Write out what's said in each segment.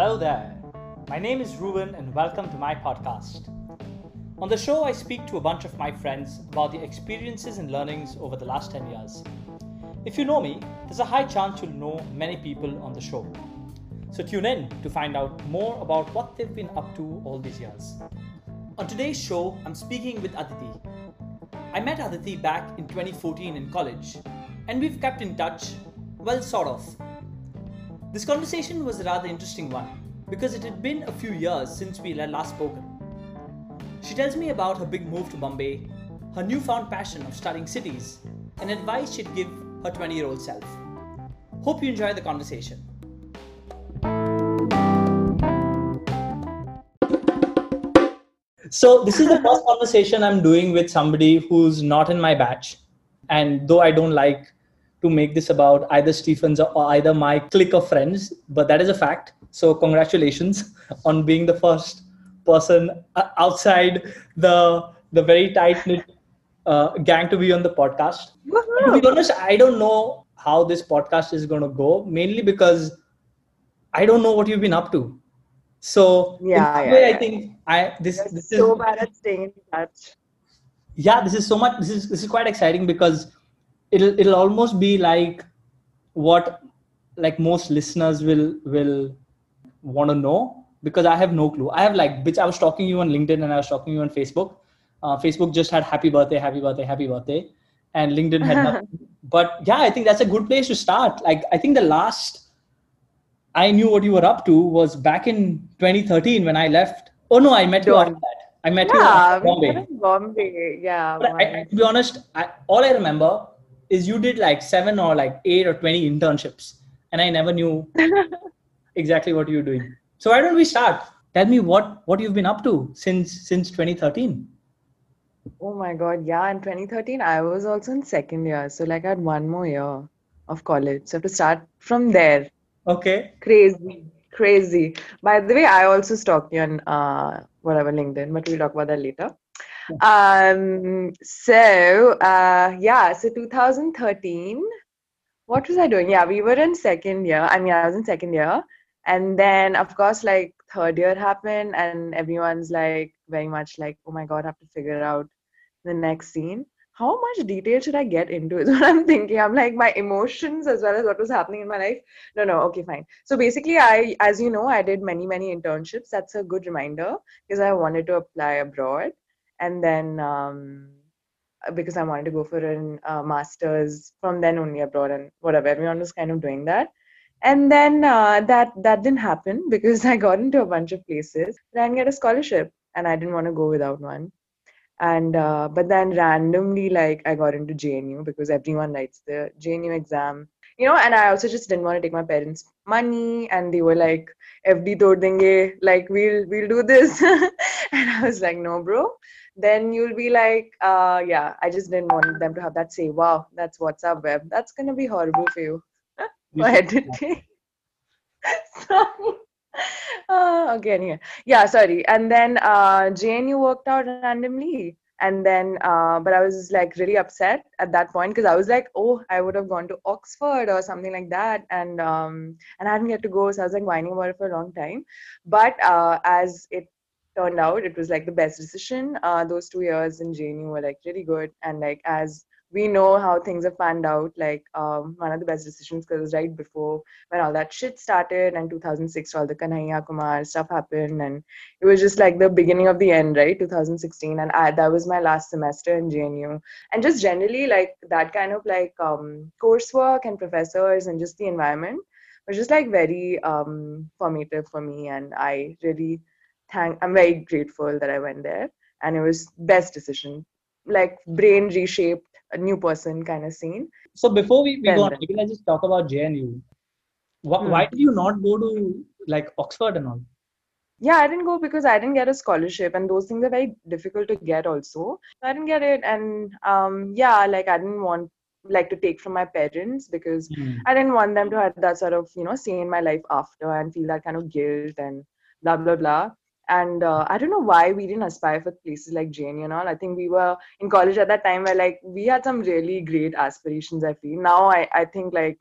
Hello there. My name is Ruben and welcome to my podcast. On the show, I speak to a bunch of my friends about the experiences and learnings over the last 10 years. If you know me, there's a high chance you'll know many people on the show. So tune in to find out more about what they've been up to all these years. On today's show, I'm speaking with Aditi. I met Aditi back in 2014 in college, and we've kept in touch, well, sort of. This conversation was a rather interesting one because it had been a few years since we had last spoken. She tells me about her big move to Bombay, her newfound passion of studying cities, and advice she'd give her 20 year old self. Hope you enjoy the conversation. So, this is the first conversation I'm doing with somebody who's not in my batch. And though I don't like to make this about either Stephens or either my clique of friends, but that is a fact. So, congratulations on being the first person uh, outside the the very tight knit uh, gang to be on the podcast. To be honest, I don't know how this podcast is going to go, mainly because I don't know what you've been up to. So, yeah, yeah, way, yeah. I think I this You're this so is bad at staying in touch. yeah this is so much this is this is quite exciting because it'll it'll almost be like what like most listeners will will want to know because i have no clue i have like which i was talking to you on linkedin and i was talking to you on facebook uh, facebook just had happy birthday happy birthday happy birthday and linkedin had nothing but yeah i think that's a good place to start like i think the last i knew what you were up to was back in 2013 when i left oh no i met you after that i met you Yeah, after we Bombay. Bombay. Yeah. But I, I- to be honest, I, all I remember is you did like seven or like eight or 20 internships, and I never knew exactly what you're doing. So why don't we start? Tell me what what you've been up to since since 2013. Oh my God. Yeah. In 2013, I was also in second year. So, like, I had one more year of college. So, I have to start from there. Okay. Crazy. Crazy. By the way, I also stalked you on uh, whatever LinkedIn, but we'll talk about that later. Um, so, uh, yeah. So, 2013. what was I doing? Yeah, we were in second year. I mean, I was in second year. And then, of course, like third year happened, and everyone's like very much like, oh my God, I have to figure out the next scene. How much detail should I get into is what I'm thinking. I'm like, my emotions as well as what was happening in my life. No, no, okay, fine. So basically, I, as you know, I did many, many internships. That's a good reminder because I wanted to apply abroad. And then, um, because I wanted to go for a uh, master's from then only abroad and whatever. Everyone was kind of doing that. And then uh, that that didn't happen because I got into a bunch of places. But I didn't get a scholarship, and I didn't want to go without one. And uh, but then randomly, like I got into JNU because everyone writes the JNU exam, you know. And I also just didn't want to take my parents' money, and they were like, "FD tod denge, like we'll we'll do this," and I was like, "No, bro." Then you'll be like, uh, yeah, I just didn't want them to have that say, wow, that's WhatsApp web. That's gonna be horrible for you for editing. sorry. Uh, okay, anyway. Yeah, sorry. And then uh, JNU worked out randomly. And then, uh, but I was like really upset at that point because I was like, oh, I would have gone to Oxford or something like that, and um, and I didn't get to go, so I was like whining about it for a long time. But uh, as it turned out it was like the best decision. Uh, those two years in jnu were like really good. And like as we know how things have panned out like um, one of the best decisions because right before when all that shit started and 2006 all the kanhaiya kumar stuff happened. And it was just like the beginning of the end right? 2016 and I, that was my last semester in jnu and just generally like that kind of like um, coursework and professors and just the environment was just like very um, formative for me. And i really thank i'm very grateful that i went there and it was best decision like brain reshaped a new person kind of scene So before we, we Then- go on, maybe let's just talk about JNU. Why, Hmm. why did you not go to like Oxford and all? yeah i didn't go because i didn't get a scholarship and those things are very difficult to get also i didn't get it and um yeah like i didn't want like to take from my parents because Hmm. I didn't want them to have that sort of, you know, say in my life after and feel that kind of guilt and blah, blah, blah. And uh, I don't know why we didn't aspire for places like JNU and all. I think we were in college at that time where like we had some really great aspirations, I feel. Now I, I think like,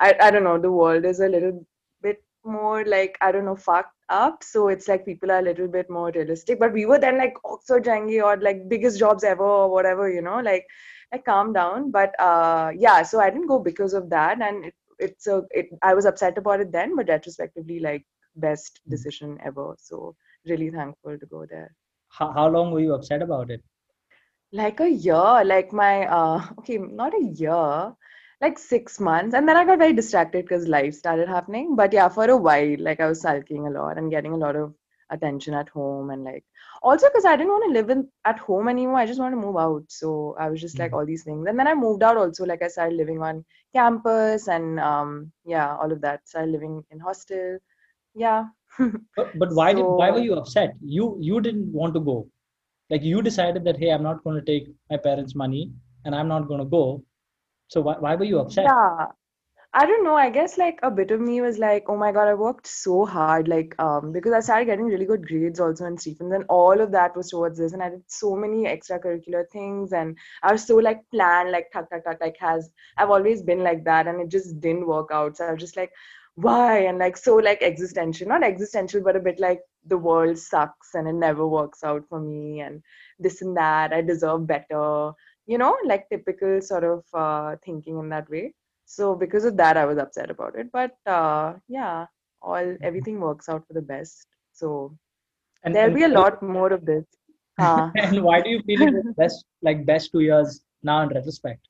I, I don't know, the world is a little bit more like I don't know fucked up. So it's like people are a little bit more realistic. But we were then like Oxford Jangi or like biggest jobs ever or whatever, you know, like like calm down. But uh yeah, so I didn't go because of that, and it, it's a it. I was upset about it then, but retrospectively, like best Hmm. decision ever. So really thankful to go there. How, how long were you upset about it? Like a year, like my uh okay, not a year, like six months. And then I got very distracted because life started happening. But yeah, for a while, like I was sulking a lot and getting a lot of attention at home and like also because I didn't want to live in at home anymore. I just wanted to move out. So I was just like Mhm. all these things. And then I moved out also, like I started living on campus and um yeah, all of that. Started living in hostel. Yeah. But, but why did why were you upset? You you didn't want to go. Like you decided that hey, I'm not going to take my parents' money and I'm not going to go. So why why were you upset? yeah. I don't know. I guess like a bit of me was like, oh my God, I worked so hard. Like, um, because I started getting really good grades also in Stephen. Then all of that was towards this. And I did so many extracurricular things. And I was so like planned, like tuck, tuck, tuck, like has, I've always been like that. And it just didn't work out. So I was just like, why? And like, so like existential, not existential, but a bit like the world sucks and it never works out for me. And this and that, I deserve better, you know, like typical sort of uh, thinking in that way so because of that i was upset about it but uh, yeah all everything works out for the best so And there'll and be a lot more of this uh, and why do you feel it was best like best two years now in retrospect?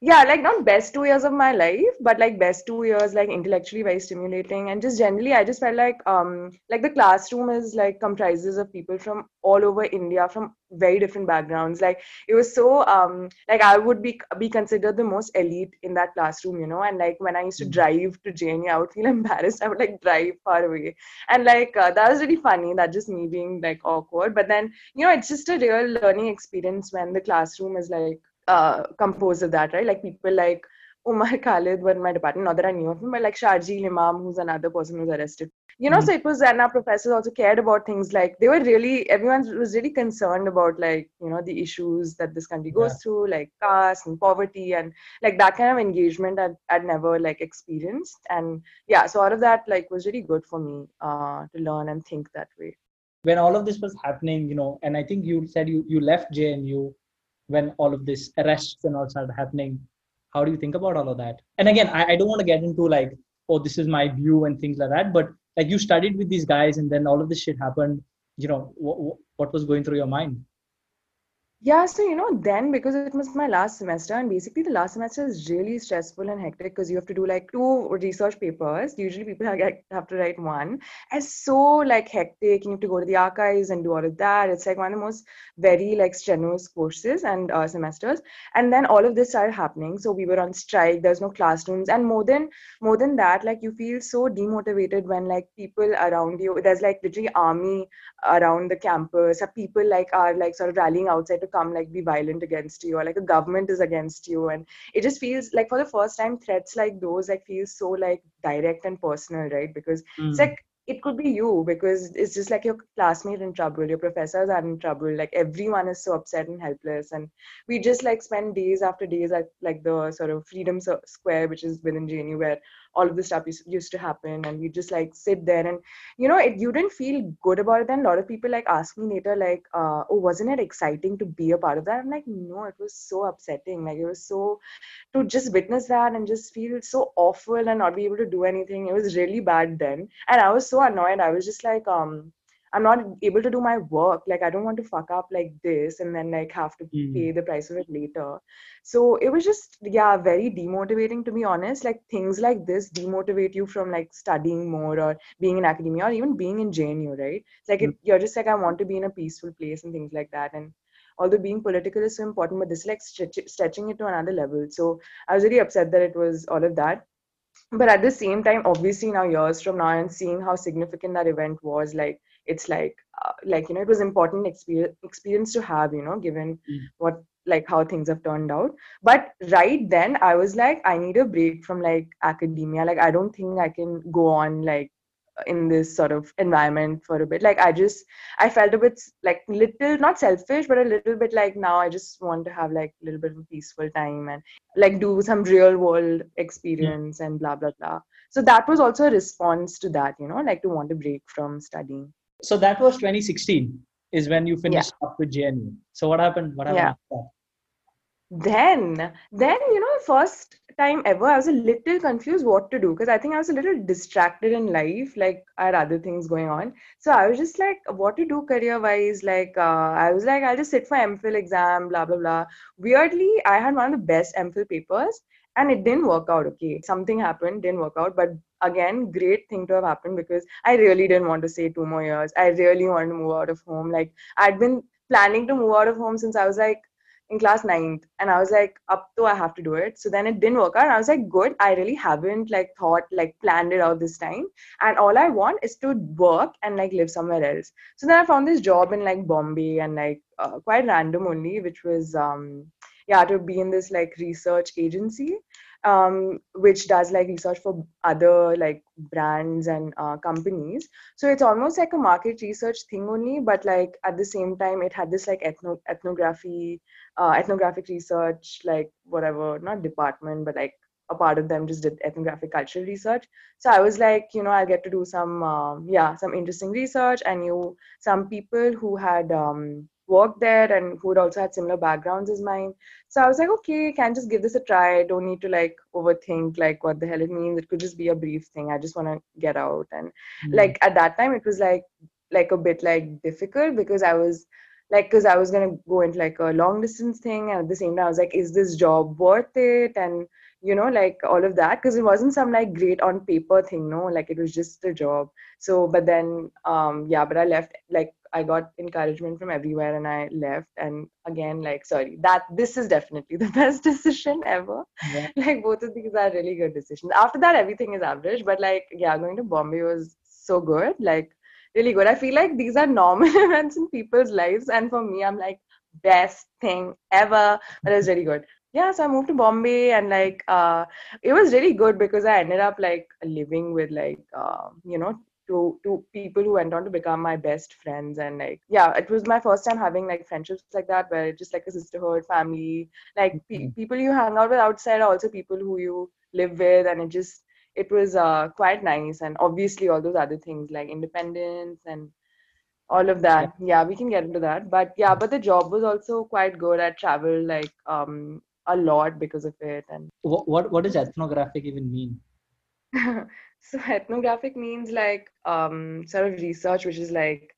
Yeah like not best two years of my life but like best two years like intellectually very stimulating. And just generally i just felt like um like the classroom is like comprises of people from all over india from very different backgrounds. Like it was so um like i would be be considered the most elite in that classroom you know? And like when i used to Mhm. drive to jnu i would feel embarrassed. I would like drive far away. And like uh, that was really funny that just me being like awkward. But then you know it's just a real learning experience when the classroom is like uh, composed of that, right? Like people like Umar Khalid were in my department, not that I knew of him, but like Sharjeel Imam, who's another person who's arrested. You know, Mhm. so it was, and our professors also cared about things like they were really, everyone was really concerned about like, you know, the issues that this country goes Yeah. through, like caste and poverty and like that kind of engagement I'd, I'd never like experienced. And yeah, so all of that like was really good for me uh, to learn and think that way. When all of this was happening, you know, and I think you said you you left JNU when all of this arrests and all started happening. How do you think about all of that? And again, I, I don't want to get into like, oh, this is my view and things like that, but like you studied with these guys and then all of this shit happened. You know, what, what was going through your mind? Yeah, so you know, then because it was my last semester, and basically the last semester is really stressful and hectic because you have to do like two research papers. Usually people have, to write one. It's so like hectic, and you have to go to the archives and do all of that. It's like one of the most very like strenuous courses and uh, semesters. And then all of this started happening. So we were on strike. There's no classrooms, and more than more than that, like you feel so demotivated when like people around you. There's like literally army around the campus people like are like sort of rallying outside to come like be violent against you or like a government is against you. And it just feels like for the first time threats like those like feel so like direct and personal right? Because it's Mm. like it could be you because it's just like your classmate in trouble your professors are in trouble like everyone is so upset and helpless. And we just like spend days after days at like the sort of freedom square which is within jnu where all of this stuff used, used to happen and we just like sit there and you know it you didn't feel good about it then a lot of people like ask me later like uh, oh wasn't it exciting to be a part of that? I'm like no it was so upsetting like it was so to just witness that and just feel so awful and not be able to do anything it was really bad then. And i was so annoyed i was just like um i'm not able to do my work. Like i don't want to fuck up like this and then like have to Mm. pay the price of it later. So it was just yeah very demotivating to be honest. Like things like this demotivate you from like studying more or being in academia or even being in jnu right? It's like Mm. it, you're just like i want to be in a peaceful place and things like that. And although being political is so important but this is like stretch, stretching it to another level. So i was really upset that it was all of that. But at the same time obviously now years from now and seeing how significant that event was like it's like uh, like you know it was important experience experience to have you know given Mm. what like how things have turned out but right then i was like i need a break from like academia like i don't think i can go on like in this sort of environment for a bit. Like I just I felt a bit like little not selfish, but a little bit like now I just want to have like a little bit of peaceful time and like do some real world experience and blah blah blah. So that was also a response to that, you know, like to want to break from studying. So that was 2016 is when you finished yeah. up with JNU. So what happened? What happened yeah. Then, then you know, first time ever, I was a little confused what to do because I think I was a little distracted in life. Like I had other things going on, so I was just like, what to do career wise. Like uh, I was like, I'll just sit for MPhil exam, blah blah blah. Weirdly, I had one of the best MPhil papers, and it didn't work out. Okay, something happened, didn't work out, but again, great thing to have happened because I really didn't want to stay two more years. I really wanted to move out of home. Like I'd been planning to move out of home since I was like in class ninth. And i was like up to i have to do it. So then it didn't work out. And i was like good. I really haven't like thought like planned it out this time. And all i want is to work and like live somewhere else. So then i found this job in like bombay and like uh, quite random only which was um yeah to be in this like research agency um, which does like research for other like brands and uh, companies. So it's almost like a market research thing only, but like at the same time, it had this like ethno- ethnography, uh, ethnographic research, like whatever, not department, but like a part of them just did ethnographic cultural research. So I was like, you know, I'll get to do some, um, yeah, some interesting research. I knew some people who had um, worked there and who had also had similar backgrounds as mine. So I was like, okay, can just give this a try. I don't need to like overthink like what the hell it means. It could just be a brief thing. I just want to get out. And mm-hmm. like at that time, it was like like a bit like difficult because I was like because I was gonna go into like a long distance thing, and at the same time, I was like, is this job worth it? And you know like all of that because it wasn't some like great on paper thing no like it was just a job so but then um yeah but i left like I got encouragement from everywhere and I left. And again, like, sorry, that this is definitely the best decision ever. Yeah. Like, both of these are really good decisions. After that, everything is average. But, like, yeah, going to Bombay was so good. Like, really good. I feel like these are normal events in people's lives. And for me, I'm like, best thing ever. But it was really good. Yeah, so I moved to Bombay and like uh, it was really good because I ended up like living with like uh, you know to to people who went on to become my best friends and like yeah it was my first time having like friendships like that where it's just like a sisterhood family like pe- mm-hmm. people you hang out with outside are also people who you live with and it just it was uh, quite nice and obviously all those other things like independence and all of that yeah. yeah we can get into that but yeah but the job was also quite good i traveled like um a lot because of it and what what, what does ethnographic even mean So ethnographic means like um, sort of research which is like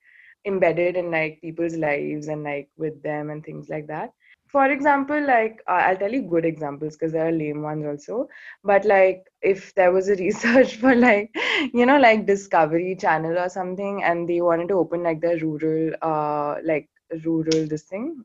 embedded in like people's lives and like with them and things like that. For example, like uh, I'll tell you good examples because there are lame ones also. But like if there was a research for like you know like Discovery Channel or something, and they wanted to open like the rural uh like rural this thing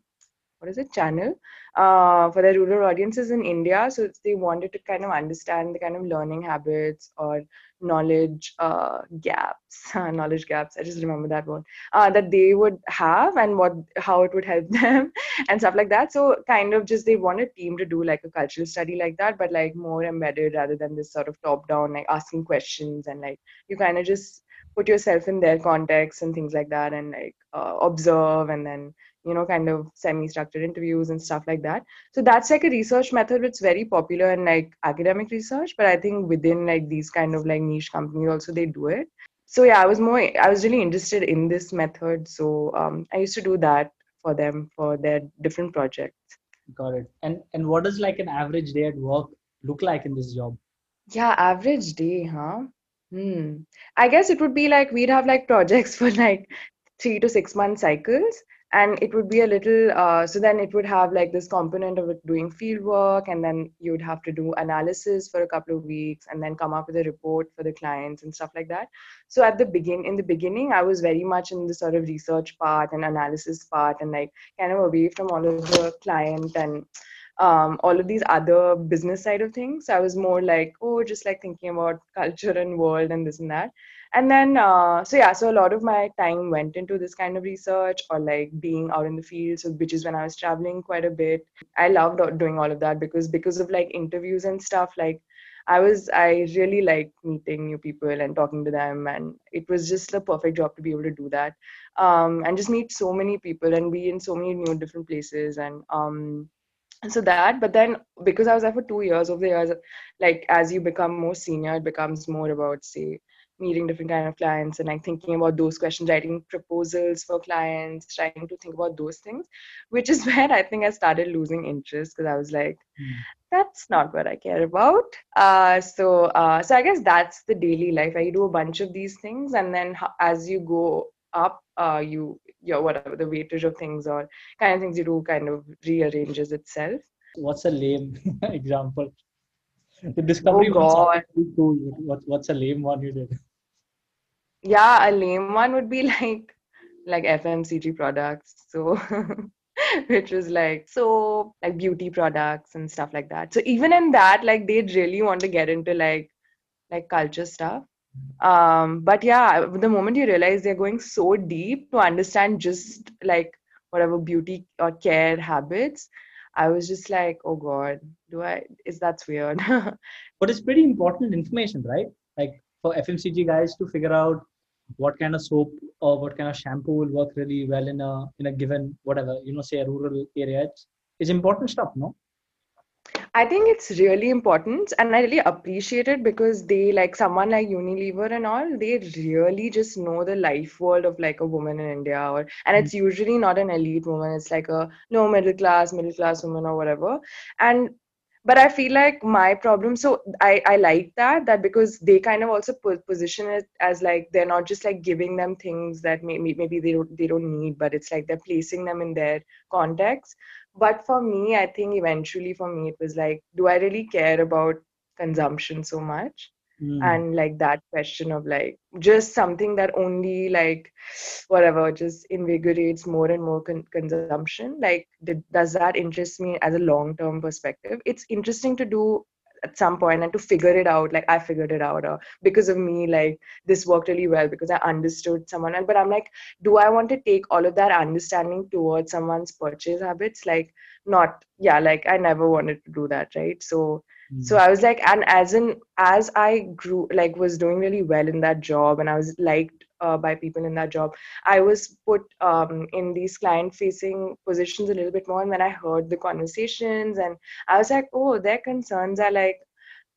what is it channel uh, for the rural audiences in India. So they wanted to kind of understand the kind of learning habits or knowledge uh, gaps, knowledge gaps. I just remember that word uh, that they would have and what how it would help them and stuff like that. So kind of just they want a team to do like a cultural study like that, but like more embedded rather than this sort of top down like asking questions and like you kind of just put yourself in their context and things like that and like uh, observe and then you know kind of semi structured interviews and stuff like that. So that's like a research method which is very popular in like academic research but i think within like these kind of like niche companies also they do it. So yeah i was more i was really interested in this method. So um, i used to do that for them for their different projects. Got it. And and what does like an average day at work look like in this job? Yeah average day huh? Hmm. I guess it would be like we'd have like projects for like three to six month cycles and it would be a little uh, so then it would have like this component of doing field work and then you'd have to do analysis for a couple of weeks and then come up with a report for the clients and stuff like that so at the begin in the beginning i was very much in the sort of research part and analysis part and like kind of away from all of the client and um, all of these other business side of things. So I was more like, oh, just like thinking about culture and world and this and that and then uh, so yeah so a lot of my time went into this kind of research or like being out in the field so which is when i was traveling quite a bit. I loved doing all of that because because of like interviews and stuff like I was I really liked meeting new people and talking to them, and it was just the perfect job to be able to do that, um, and just meet so many people and be in so many new different places and um, so that but then because i was there for two years over the years like as you become more senior it becomes more about say meeting different kind of clients and like thinking about those questions writing proposals for clients trying to think about those things which is where i think i started losing interest because i was like mm. that's not what i care about. Uh, so uh, so i guess that's the daily life. I do a bunch of these things and then as you go up uh, you your whatever the weightage of things or kind of things you do kind of rearranges itself. What's a lame example the discovery oh God. cool. What, what's a lame one you did yeah a lame one would be like like fmcg products so which was like so like beauty products and stuff like that so even in that like they really want to get into like like culture stuff um but yeah the moment you realize they're going so deep to understand just like whatever beauty or care habits i was just like oh god do i is that's weird? But it's pretty important information right? Like for fmcg guys to figure out what kind of soap or what kind of shampoo will work really well in a in a given whatever you know say a rural area it's, it's important stuff no I think it's really important and I really appreciate it because they like someone like Unilever and all, they really just know the life world of like a woman in India or and it's mm-hmm. usually not an elite woman, it's like a low middle class, middle class woman or whatever. And but I feel like my problem so I, I like that that because they kind of also position it as like they're not just like giving them things that maybe maybe they don't they don't need, but it's like they're placing them in their context but for me i think eventually for me it was like do i really care about consumption so much mm. and like that question of like just something that only like whatever just invigorates more and more con- consumption like did, does that interest me as a long term perspective it's interesting to do at some point and to figure it out like i figured it out or because of me like this worked really well because i understood someone else. But i'm like do i want to take all of that understanding towards someone's purchase habits? Like not yeah like i never wanted to do that right? So mm-hmm. so i was like and as in as i grew like was doing really well in that job and i was liked uh, by people in that job. I was put um, in these client facing positions a little bit more. And when I heard the conversations, and I was like, oh, their concerns are like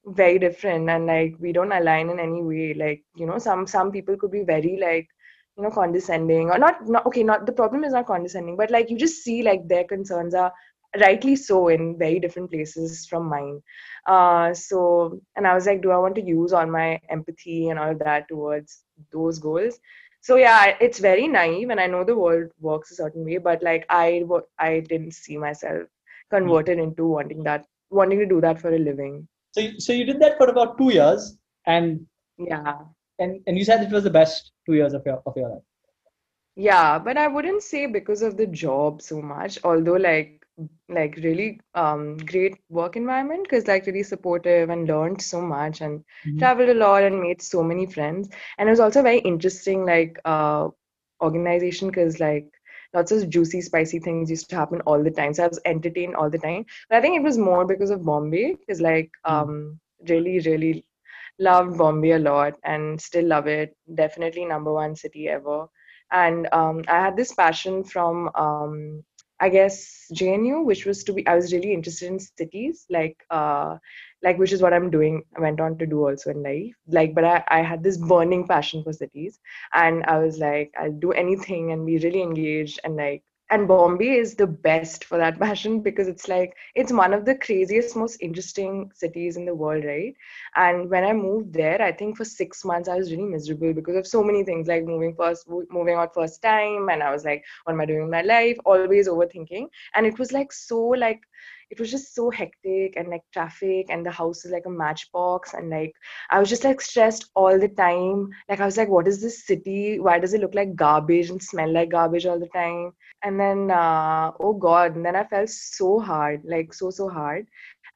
very different and like we don't align in any way like you know some some people could be very like you know condescending or not not okay not the problem is not condescending but like you just see like their concerns are rightly so in very different places from mine uh, so, and I was like, do I want to use all my empathy and all of that towards those goals? So yeah, it's very naive, and I know the world works a certain way, but like I, I didn't see myself converted into wanting that, wanting to do that for a living. So, so you did that for about two years, and yeah, and and you said it was the best two years of your of your life. Yeah, but I wouldn't say because of the job so much. Although, like, like really um, great work environment because like really supportive and learned so much and mm-hmm. traveled a lot and made so many friends. And it was also very interesting like uh, organization because like lots of juicy spicy things used to happen all the time. So i was entertained all the time. But i think it was more because of bombay because like mm-hmm. um really really loved bombay a lot and still love it. Definitely number one city ever. And um, i had this passion from um, I guess JNU, which was to be, I was really interested in cities, like, uh, like which is what I'm doing. I went on to do also in life, like, but I, I had this burning passion for cities, and I was like, I'll do anything and be really engaged and like and Bombay is the best for that passion because it's like it's one of the craziest, most interesting cities in the world, right? And when I moved there, I think for six months I was really miserable because of so many things, like moving first, moving out first time, and I was like, what am I doing in my life? Always overthinking, and it was like so like it was just so hectic and like traffic and the house is like a matchbox and like i was just like stressed all the time. Like i was like what is this city? Why does it look like garbage and smell like garbage all the time? And then uh, oh god and then i felt so hard like so so hard.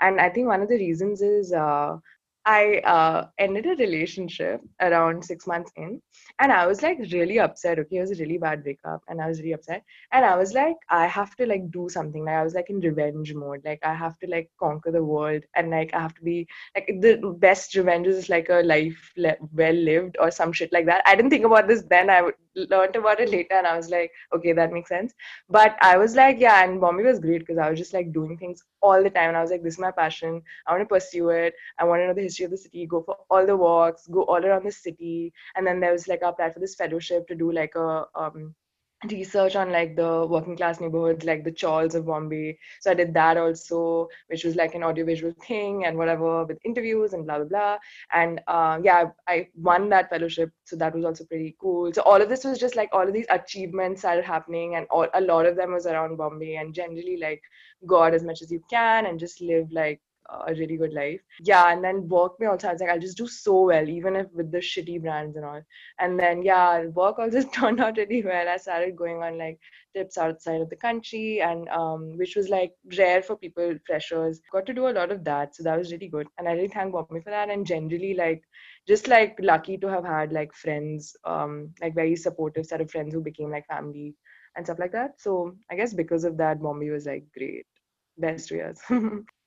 And i think one of the reasons is uh, I uh, ended a relationship around six months in, and I was like really upset. Okay, it was a really bad breakup, and I was really upset. And I was like, I have to like do something. Like I was like in revenge mode. Like I have to like conquer the world, and like I have to be like the best revenge is like a life le- well lived or some shit like that. I didn't think about this then. I learned about it later, and I was like, okay, that makes sense. But I was like, yeah, and Bombay was great because I was just like doing things all the time, and I was like, this is my passion. I want to pursue it. I want to know the history of the city, go for all the walks, go all around the city. And then there was like I applied for this fellowship to do like a um, research on like the working class neighborhoods, like the chawls of Bombay. So I did that also, which was like an audiovisual thing and whatever with interviews and blah blah blah. And uh, yeah, I won that fellowship, so that was also pretty cool. So all of this was just like all of these achievements started happening, and all, a lot of them was around Bombay. And generally, like go out as much as you can and just live like a really good life. Yeah, and then work me also. I was like, I'll just do so well, even if with the shitty brands and all. And then yeah, work also turned out really well. I started going on like trips outside of the country, and um, which was like rare for people freshers. Got to do a lot of that, so that was really good. And I really thank Bombay for that. And generally, like just like lucky to have had like friends, um, like very supportive set of friends who became like family and stuff like that. So I guess because of that, Bombay was like great, best years.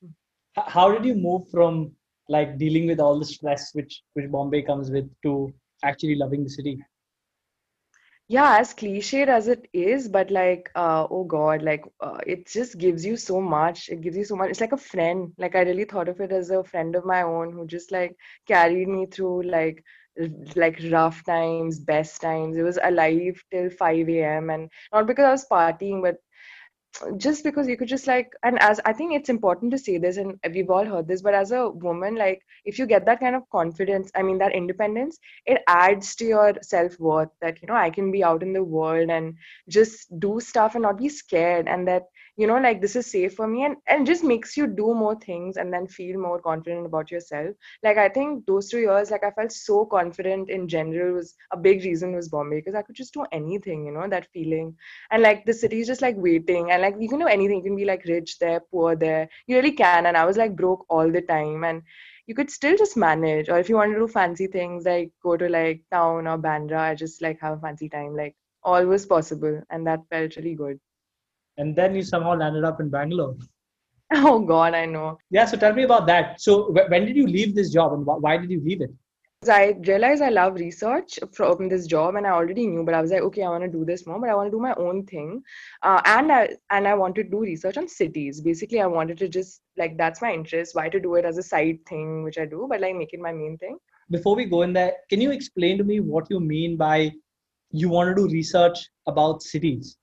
how did you move from like dealing with all the stress which which bombay comes with to actually loving the city? Yeah as cliched as it is but like uh, oh god like uh, it just gives you so much. It gives you so much. It's like a friend. Like i really thought of it as a friend of my own who just like carried me through like like rough times best times. It was alive till 5 a.m and not because i was partying but just because you could just like and as i think it's important to say this and we've all heard this but as a woman like if you get that kind of confidence i mean that independence it adds to your self-worth that you know i can be out in the world and just do stuff and not be scared and that you know like this is safe for me and and just makes you do more things and then feel more confident about yourself. Like i think those two years like i felt so confident in general was a big reason was bombay because i could just do anything you know that feeling. And like the city is just like waiting and like you can do anything. You can be like rich there poor there. You really can and i was like broke all the time and you could still just manage. Or if you want to do fancy things like go to like town or bandra I just like have a fancy time. Like all was possible and that felt really good and then you somehow landed up in Bangalore. Oh God, I know. Yeah, so tell me about that. So when did you leave this job, and why did you leave it? I realized I love research from this job, and I already knew, but I was like, okay, I want to do this more, but I want to do my own thing, uh, and I and I want to do research on cities. Basically, I wanted to just like that's my interest. Why to do it as a side thing, which I do, but like make it my main thing. Before we go in there, can you explain to me what you mean by you want to do research about cities?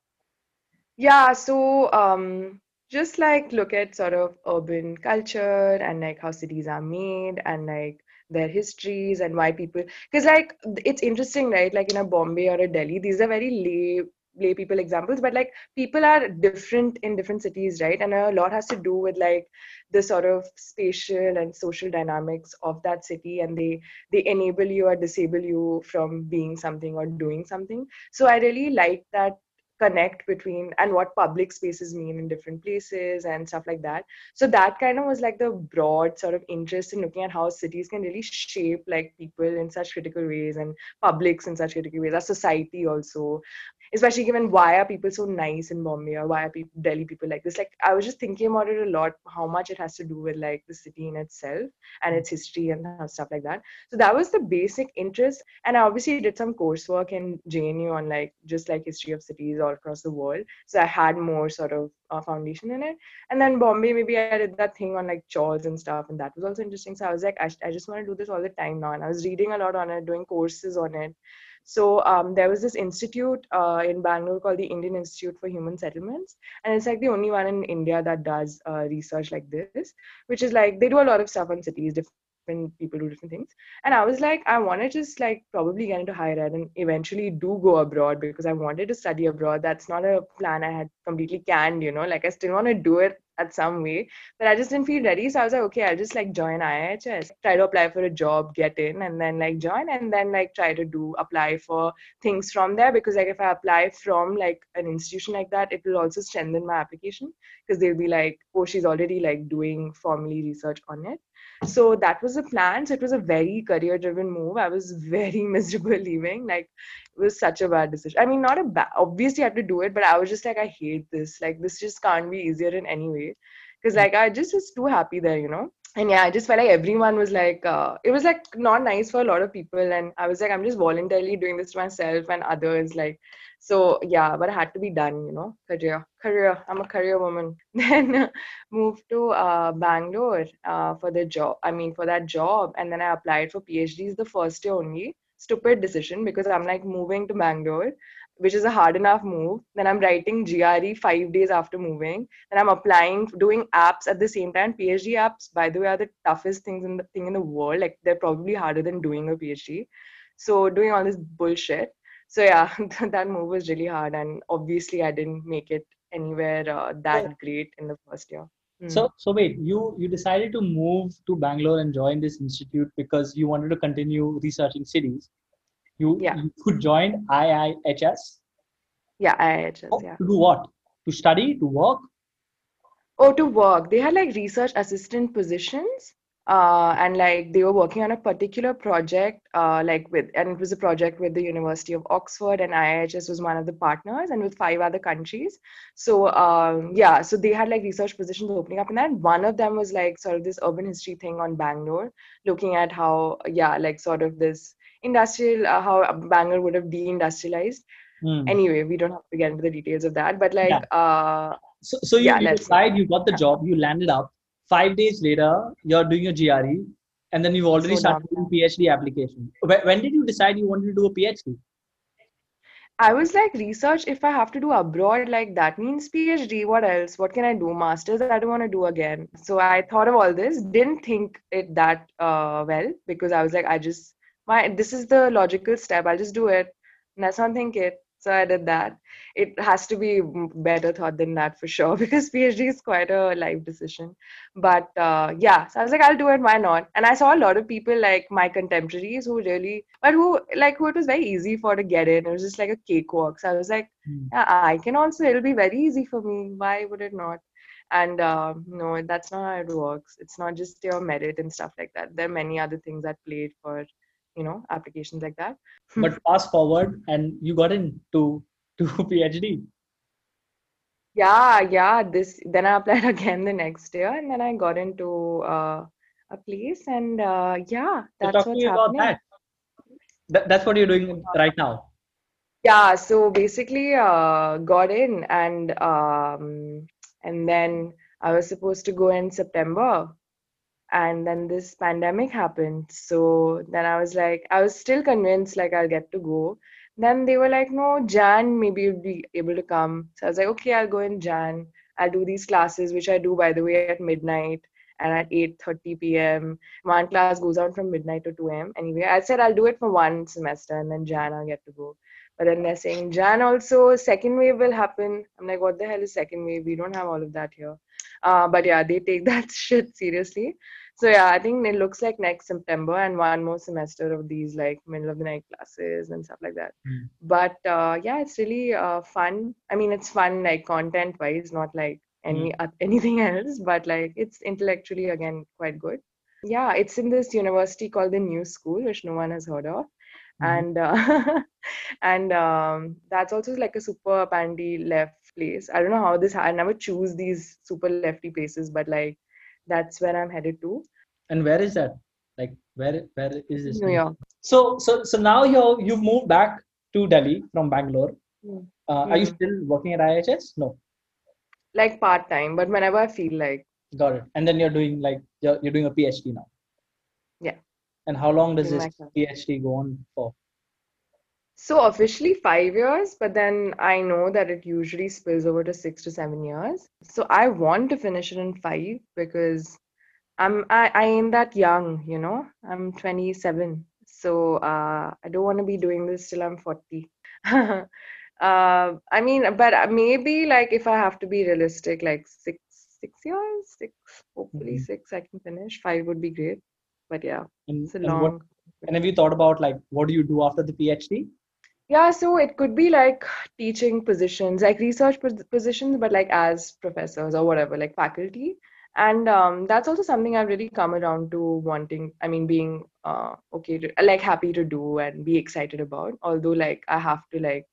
Yeah, so um, just like look at sort of urban culture and like how cities are made and like their histories and why people because like it's interesting right? Like in a bombay or a delhi these are very lay lay people examples but like people are different in different cities right? And a lot has to do with like the sort of spatial and social dynamics of that city and they they enable you or disable you from being something or doing something. So i really like that connect between and what public spaces mean in different places and stuff like that. So that kind of was like the broad sort of interest in looking at how cities can really shape like people in such critical ways and publics in such critical ways our society also especially given why are people so nice in Bombay or why are people Delhi people like this? Like I was just thinking about it a lot, how much it has to do with like the city in itself and its history and stuff like that. So that was the basic interest. And I obviously did some coursework in JNU on like just like history of cities all across the world. So I had more sort of uh, foundation in it. And then Bombay, maybe I did that thing on like chawls and stuff, and that was also interesting. So I was like, I, I just want to do this all the time now. And I was reading a lot on it, doing courses on it. So um, there was this institute uh, in Bangalore called the Indian Institute for Human Settlements, and it's like the only one in India that does uh, research like this, which is like they do a lot of stuff on cities, different people do different things. And I was like, I want to just like probably get into higher ed and eventually do go abroad because I wanted to study abroad. That's not a plan I had completely canned, you know, like I still want to do it at some way. But I just didn't feel ready. So I was like, okay, I'll just like join IIHS, try to apply for a job, get in, and then like join, and then like try to do apply for things from there. Because like if I apply from like an institution like that, it will also strengthen my application because they'll be like, oh, she's already like doing formally research on it. So that was the plan. So it was a very career driven move. I was very miserable leaving. Like it was such a bad decision. I mean, not a bad, obviously I had to do it, but I was just like, I hate this. Like this just can't be easier in any way. Because like I just was too happy there, you know? And yeah i just felt like everyone was like uh, it was like not nice for a lot of people. And i was like i'm just voluntarily doing this to myself and others like so yeah but it had to be done you know? Career career. I'm a career woman. Then moved to uh, bangalore uh, for the job i mean for that job. And then i applied for phds the first year only. Stupid decision because i'm like moving to bangalore which is a hard enough move. Then I'm writing GRE five days after moving. Then I'm applying, doing apps at the same time. PhD apps, by the way, are the toughest things in the thing in the world. Like they're probably harder than doing a PhD. So doing all this bullshit. So yeah, that move was really hard, and obviously I didn't make it anywhere uh, that great in the first year. Mm. So, so wait, you you decided to move to Bangalore and join this institute because you wanted to continue researching cities you, yeah. you could join IIHS. Yeah, IIHS. Oh, yeah. To do what? To study? To work? Oh, to work. They had like research assistant positions. Uh, and like they were working on a particular project uh, like with and it was a project with the university of oxford and iihs was one of the partners and with five other countries so um, yeah so they had like research positions opening up and that one of them was like sort of this urban history thing on bangalore looking at how yeah like sort of this industrial uh, how Bangalore would have deindustrialized. Mm. Anyway, we don't have to get into the details of that, but like, yeah. uh, so so you, yeah, you applied, you got the job, you landed up. Five days later, you're doing your GRE, and then you've already so started doing PhD application. When, when did you decide you wanted to do a PhD? I was like, research, if I have to do abroad, like that means PhD. What else? What can I do? Masters, I don't want to do again. So I thought of all this, didn't think it that uh, well because I was like, I just this is the logical step. I'll just do it. And let's not think it so i did that. It has to be better thought than that for sure because phd is quite a life decision. But uh, yeah. So i was like i'll do it. Why not? And i saw a lot of people like my contemporaries who really but who like who it was very easy for to get in. It was just like a cakewalk. So i was like mm. yeah, i can also it'll be very easy for me. Why would it not? And uh, no that's not how it works. It's not just your merit and stuff like that. There are many other things that played for you know applications like that. But fast forward and you got into to phd yeah yeah this then i applied again the next year and then i got into uh, a place and uh, yeah that's so what's happening. that. Th- that's what you're doing right now. Yeah so basically uh, got in and um, and then i was supposed to go in september and then this pandemic happened. So then i was like i was still convinced like i'll get to go. Then they were like no jan maybe you'd be able to come. So i was like okay i'll go in jan. I'll do these classes which i do by the way at midnight and at 8.30 p.m one class goes on from midnight to 2 a.m anyway i said i'll do it for one semester and then jan i'll get to go. But then they're saying jan also second wave will happen. I'm like what the hell is second wave? We don't have all of that here. Uh, but yeah they take that shit seriously so yeah i think it looks like next september and one more semester of these like middle of the night classes and stuff like that mm. but uh, yeah it's really uh, fun i mean it's fun like content wise not like any mm. uh, anything else but like it's intellectually again quite good yeah it's in this university called the new school which no one has heard of mm. and uh, and um, that's also like a super apparently left place i don't know how this i never choose these super lefty places but like that's where i'm headed to. And where is that? Like where where is this new york. So so so now you're you've moved back to delhi from bangalore. Mm. Uh, mm. are you hmm. still working at iihs no. Like part-time but whenever i feel like. Got it. And then you're doing like you're, you're doing a phd now? Yeah. And how long does this phd go on for so officially five years, but then I know that it usually spills over to six to seven years. So I want to finish it in five because I'm I, I am that young, you know. I'm 27. So uh, I don't want to be doing this till I'm 40. uh, I mean, but maybe like if I have to be realistic, like six six years, six hopefully mm-hmm. six I can finish. Five would be great. But yeah, and, it's a and long. What, and have you thought about like what do you do after the PhD? Yeah, so it could be like teaching positions, like research positions, but like as professors or whatever, like faculty. and um, that's also something i've really come around to wanting i mean being uh, okay to, like happy to do and be excited about although like i have to like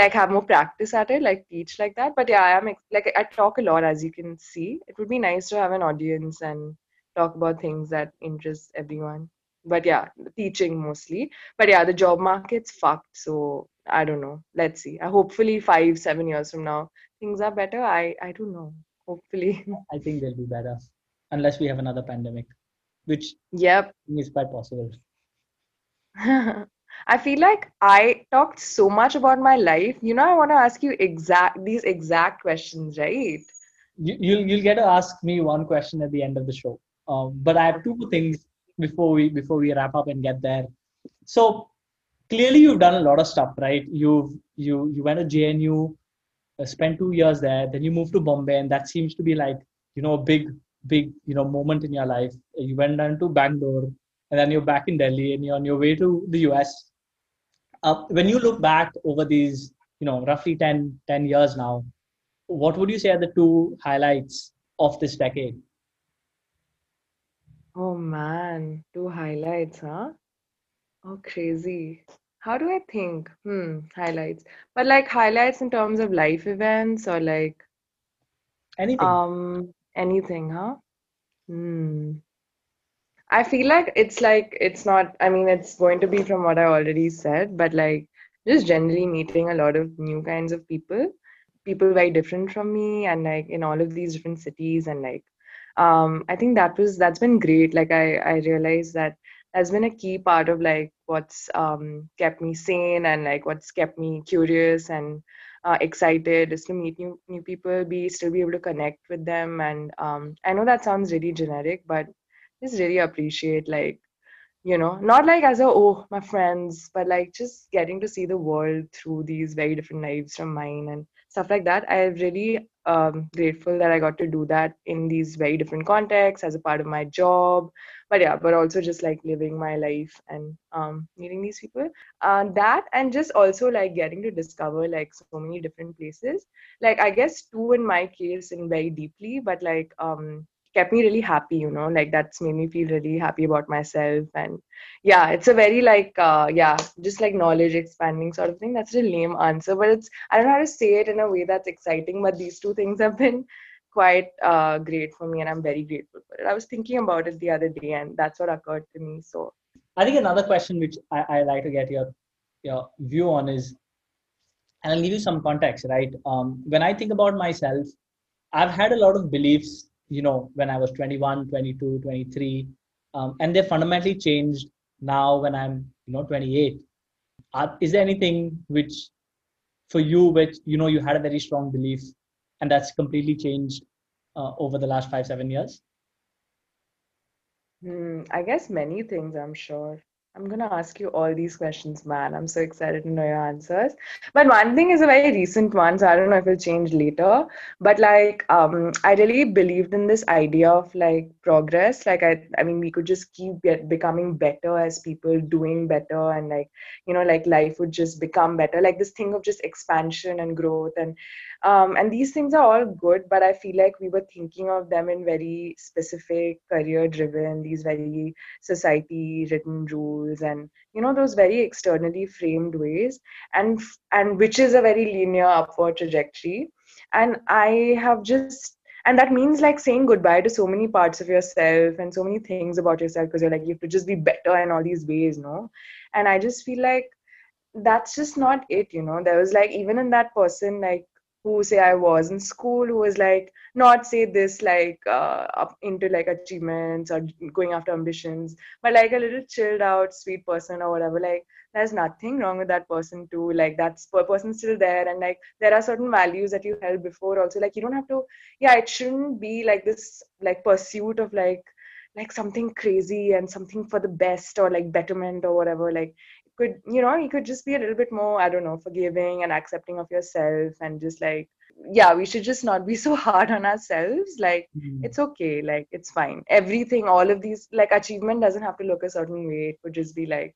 like have more practice at it like teach like that. But yeah i am like i talk a lot as you can see. It would be nice to have an audience and talk about things that interest everyone but yeah teaching mostly. But yeah the job market's fucked so i don't know. Let's see. I hopefully five seven years from now things are better. I i don't know. Hopefully. I think they'll be better unless we have another pandemic which yep. is quite possible. I feel like I talked so much about my life. You know, I want to ask you exact these exact questions, right? You, you'll you'll get to ask me one question at the end of the show. Um, but I have two things before we before we wrap up and get there. So clearly, you've done a lot of stuff, right? You've you you went to JNU, uh, spent two years there, then you moved to Bombay, and that seems to be like you know a big big you know moment in your life. You went down to Bangalore, and then you're back in Delhi, and you're on your way to the US uh, when you look back over these you know roughly 10 10 years now what would you say are the two highlights of this decade oh man. Two highlights huh? Oh crazy. How do i think? Hmm highlights. But like highlights in terms of life events or like anything. um anything huh? Hmm. I feel like it's like it's not. I mean, it's going to be from what I already said, but like just generally meeting a lot of new kinds of people, people very different from me, and like in all of these different cities, and like um, I think that was that's been great. Like I I realized that that's been a key part of like what's um, kept me sane and like what's kept me curious and uh, excited is to meet new new people, be still be able to connect with them, and um, I know that sounds really generic, but just really appreciate like you know not like as a oh my friends but like just getting to see the world through these very different lives from mine and stuff like that. I'm really um, grateful that i got to do that in these very different contexts as a part of my job. But yeah but also just like living my life and um, meeting these people. Uh, that and just also like getting to discover like so many different places. Like i guess two in my case in very deeply but like um kept me really happy you know like that's made me feel really happy about myself. And yeah it's a very like uh, yeah just like knowledge expanding sort of thing. That's a lame answer but it's i don't know how to say it in a way that's exciting but these two things have been quite uh, great for me and i'm very grateful for it. I was thinking about it the other day and that's what occurred to me so. I think another question which i, I like to get your your view on is and i'll give you some context right? Um, when i think about myself i've had a lot of beliefs you know when i was 21 22 23 um, and they fundamentally changed now when i'm you know 28 Are, is there anything which for you which you know you had a very strong belief and that's completely changed uh, over the last five seven years? Hmm, i guess many things i'm sure I'm going to ask you all these questions, man. I'm so excited to know your answers. But one thing is a very recent one, so I don't know if it'll change later. But like, um, I really believed in this idea of like progress. Like, I, I mean, we could just keep get, becoming better as people, doing better, and like, you know, like life would just become better. Like this thing of just expansion and growth, and um, and these things are all good. But I feel like we were thinking of them in very specific, career-driven, these very society-written rules rules and you know those very externally framed ways and and which is a very linear upward trajectory and i have just and that means like saying goodbye to so many parts of yourself and so many things about yourself because you're like you have to just be better in all these ways no and i just feel like that's just not it you know there was like even in that person like who say I was in school who was like not say this like uh, up into like achievements or going after ambitions, but like a little chilled out, sweet person or whatever. Like there's nothing wrong with that person too. Like that's person still there, and like there are certain values that you held before. Also, like you don't have to. Yeah, it shouldn't be like this like pursuit of like like something crazy and something for the best or like betterment or whatever like could you know you could just be a little bit more i don't know forgiving and accepting of yourself and just like yeah we should just not be so hard on ourselves. Like mm-hmm. it's okay. Like it's fine. Everything all of these like achievement doesn't have to look a certain way. It could just be like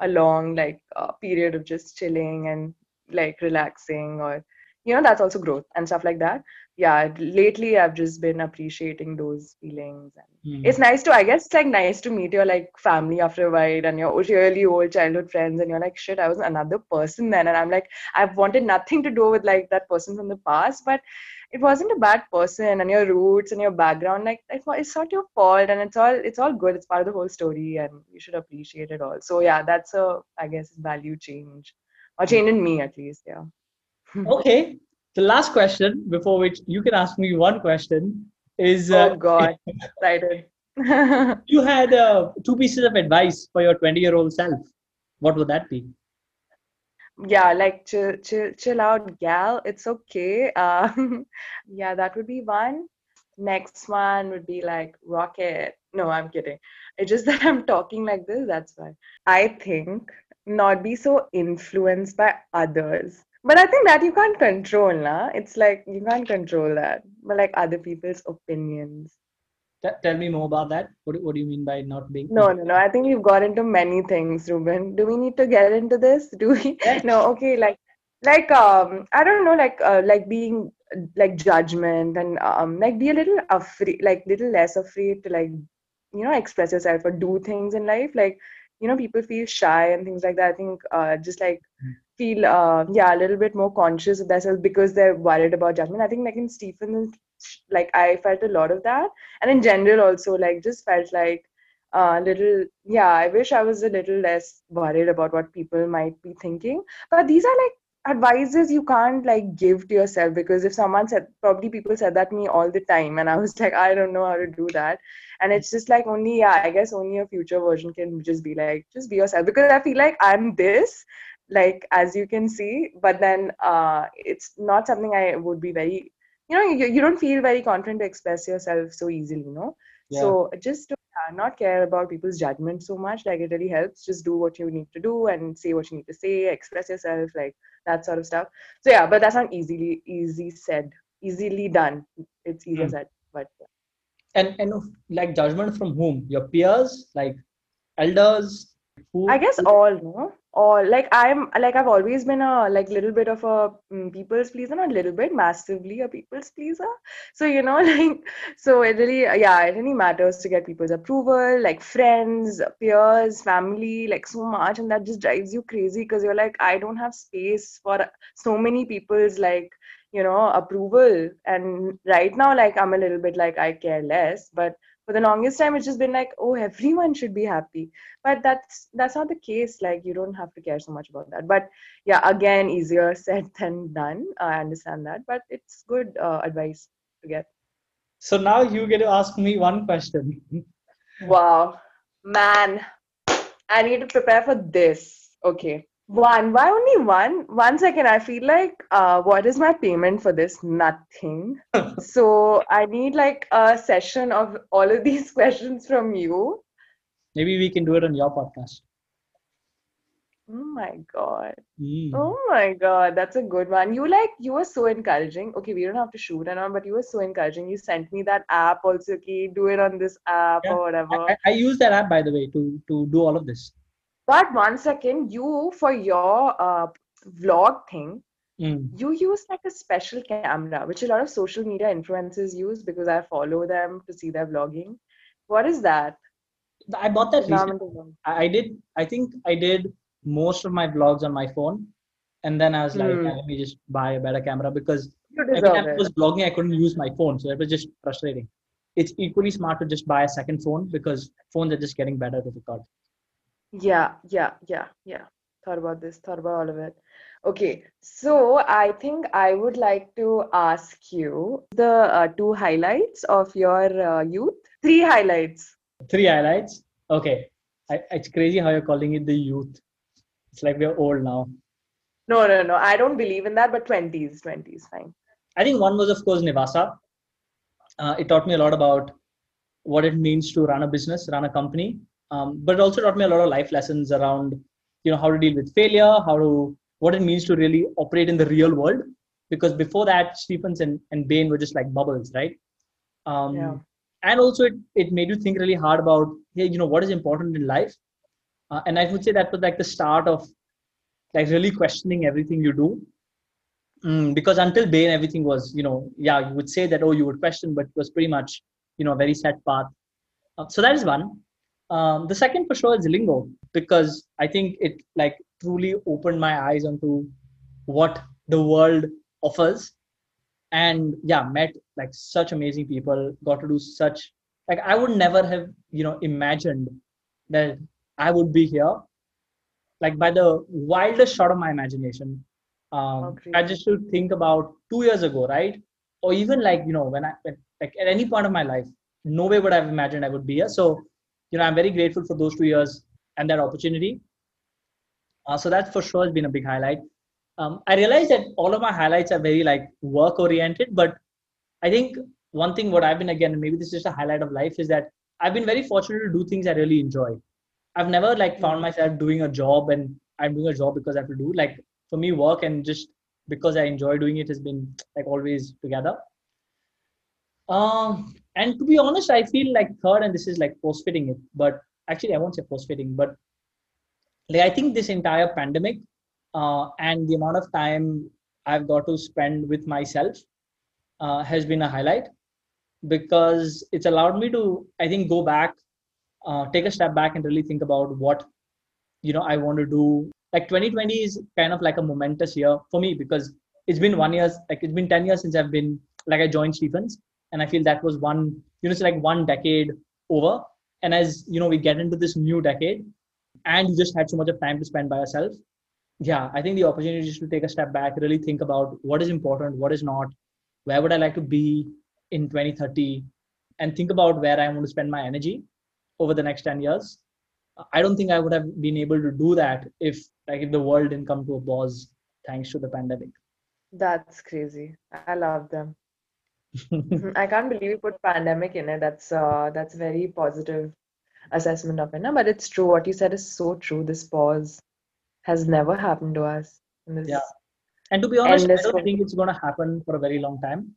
a long like uh, period of just chilling and like relaxing or you know that's also growth and stuff like that. Yeah lately i've just been appreciating those feelings and Hmm. it's nice to i guess it's like nice to meet your like family after a while and your really old childhood friends and you're like shit i was another person then. And i'm like i've wanted nothing to do with like that person from the past but it wasn't a bad person and your roots and your background like it's not- it's not your fault and it's all it's all good. It's part of the whole story and you should appreciate it all. So yeah that's a i guess value change or change in me at least yeah Okay. The last question, before which you can ask me one question, is uh, oh god. Excited. you had uh, two pieces of advice for your 20 year old self. What would that be? yeah like chill chill chill out gal. It's okay. Uh yeah that would be one. Next one would be like rocket. No i'm kidding. It's just that i'm talking like this that's why. I think not be so influenced by others but i think that you can't control nah? it's like you can't control that but like other people's opinions T- tell me more about that. What, do- what do you mean by not being? No, no, no. I think we've got into many things, Ruben. Do we need to get into this? Do we? Yes. No, okay. Like, like, um, I don't know, like, uh, like being like judgment and um, like be a little afraid, like little less afraid to like, you know, express yourself or do things in life. Like, you know, people feel shy and things like that. I think uh, just like feel uh, yeah a little bit more conscious of themselves because they're worried about judgment. I think like in Stephen, like I felt a lot of that. And in general also like just felt like a little yeah i wish i was a little less worried about what people might be thinking. But these are like advices you can't like give to yourself because if someone said probably people said that to me all the time and i was like i don't know how to do that. And it's just like only yeah i guess only a future version can just be like just be yourself because i feel like i'm this like as you can see but then uh it's not something i would be very you know you, you don't feel very confident to express yourself so easily you know Yeah. so just to yeah, not care about people's judgment so much like it really helps just do what you need to do and say what you need to say express yourself like that sort of stuff so yeah but that's not easily easy said easily done it's easier Hmm. said but And and like judgment from whom? Your peers, like elders. Who? I guess all, no? All like I'm like I've always been a like little bit of a mm, people's pleaser, not a little bit, massively a people's pleaser. So you know, like so it really yeah, it really matters to get people's approval, like friends, peers, family, like so much, and that just drives you crazy because you're like, I don't have space for so many people's like you know approval. And right now, like I'm a little bit like I care less, but for the longest time, it's just been like, oh, everyone should be happy. But that's that's not the case. Like you don't have to care so much about that. But yeah again easier said than done. I understand that. But it's good uh, advice to get. So now you get to ask me one question. wow. Man i need to prepare for this. Okay one why only one one second i feel like uh, what is my payment for this nothing so i need like a session of all of these questions from you Maybe we can do it on your podcast. oh my god Mm. Oh my God, that's a good one. You like you were so encouraging. Okay, we don't have to shoot and all, but you were so encouraging. You sent me that app also. Okay, do it on this app Yeah, or whatever. I, I I use that app by the way to to do all of this. But one second, you for your uh, vlog thing, Mm. you use like a special camera, which a lot of social media influencers use because I follow them to see their vlogging. What is that? I bought that recently. I did. I think I did most of my vlogs on my phone, and then I was like, Hmm. "Yeah, let me just buy a better camera because every time I was vlogging, I couldn't use my phone, so it was just frustrating. It's equally smart to just buy a second phone because phones are just getting better to record. Yeah, yeah, yeah, yeah. Thought about this, thought about all of it. Okay, so I think I would like to ask you the uh, two highlights of your uh, youth. Three highlights. Three highlights. Okay, I, it's crazy how you're calling it the youth. It's like we're old now. No, no, no. I don't believe in that, but 20s, 20s, fine. I think one was, of course, Nivasa. Uh, it taught me a lot about what it means to run a business, run a company. Um, but it also taught me a lot of life lessons around, you know, how to deal with failure, how to, what it means to really operate in the real world. Because before that, Stephens and, and Bain were just like bubbles, right? Um, Yeah. And also, it, it made you think really hard about, hey, you know, what is important in life. Uh, and I would say that was like the start of like really questioning everything you do Mm, because until Bain, everything was, you know, yeah, you would say that, oh, you would question, but it was pretty much, you know, a very set path. Uh, so that is one. Um, the second for sure is Lingo, because I think it like truly opened my eyes onto what the world offers. And yeah, met like such amazing people, got to do such like I would never have, you know, imagined that I would be here. Like by the wildest shot of my imagination, um, I just should think about two years ago, right? Or even like you know when I like at any point of my life, no way would I have imagined I would be here. So you know I'm very grateful for those two years and that opportunity. Uh, so that for sure has been a big highlight. Um, I realize that all of my highlights are very like work oriented, but I think one thing what I've been again, maybe this is just a highlight of life, is that I've been very fortunate to do things I really enjoy. I've never like found mm-hmm. myself doing a job and I'm doing a job because I have to do. Like for me work and just because i enjoy doing it has been like always together um and to be honest i feel like third and this is like post fitting it but actually i won't say post fitting but like i think this entire pandemic uh, and the amount of time i've got to spend with myself uh, has been a highlight because it's allowed me to i think go back uh, take a step back and really think about what you know i want to do. Like 2020 is kind of like a momentous year for me because it's been one year like it's been 10 years since i've been like i joined stephens and i feel that was one you know it's like one decade over and as you know we get into this new decade and you just had so much of time to spend by yourself yeah i think the opportunity is to take a step back really think about what is important what is not where would i like to be in 2030 and think about where i want to spend my energy over the next 10 years I don't think I would have been able to do that if like if the world didn't come to a pause thanks to the pandemic. That's crazy. I love them. I can't believe you put pandemic in it. That's uh that's very positive assessment of it. No? But it's true. What you said is so true. This pause has never happened to us. yeah. And to be honest, I don't think it's gonna happen for a very long time.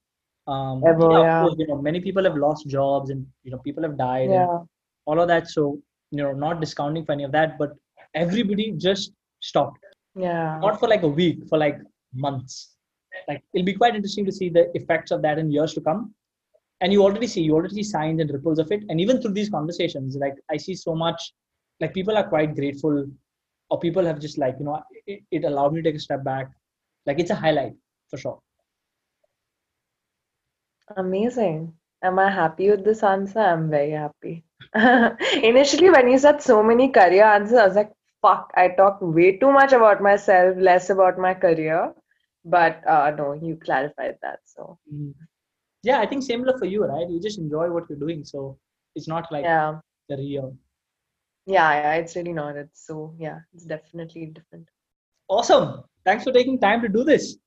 Um, Ever, yeah, Course, you know, many people have lost jobs and you know people have died yeah. and all of that. So you know not discounting for any of that but everybody just stopped yeah not for like a week for like months like it'll be quite interesting to see the effects of that in years to come. And you already see you already see signs and ripples of it. And even through these conversations like i see so much like people are quite grateful or people have just like you know it, it allowed me to take a step back. Like it's a highlight for sure. Amazing. Am i happy with this answer? I'm very happy. Initially, when you said so many career answers, I was like, fuck, I talk way too much about myself, less about my career. But uh, no, you clarified that. So, mm. yeah, I think similar for you, right? You just enjoy what you're doing. So, it's not like yeah. career. Yeah, yeah, it's really not. It's so, yeah, it's definitely different. Awesome. Thanks for taking time to do this.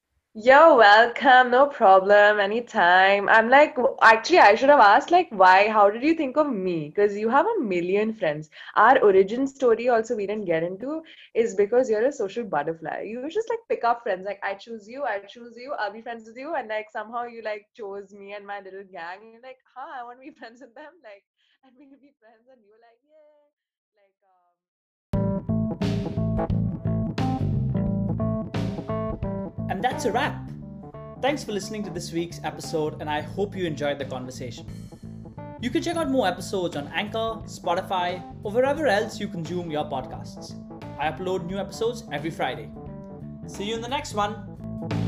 You're welcome, no problem, anytime. I'm like, actually, I should have asked, like, why, how did you think of me? Because you have a million friends. Our origin story, also, we didn't get into, is because you're a social butterfly. You just like pick up friends, like, I choose you, I choose you, I'll be friends with you. And like, somehow you like chose me and my little gang. And you're like, huh, I want to be friends with them. Like, and we'll be friends. And you're like, yeah. Like, um, and that's a wrap. Thanks for listening to this week's episode, and I hope you enjoyed the conversation. You can check out more episodes on Anchor, Spotify, or wherever else you consume your podcasts. I upload new episodes every Friday. See you in the next one.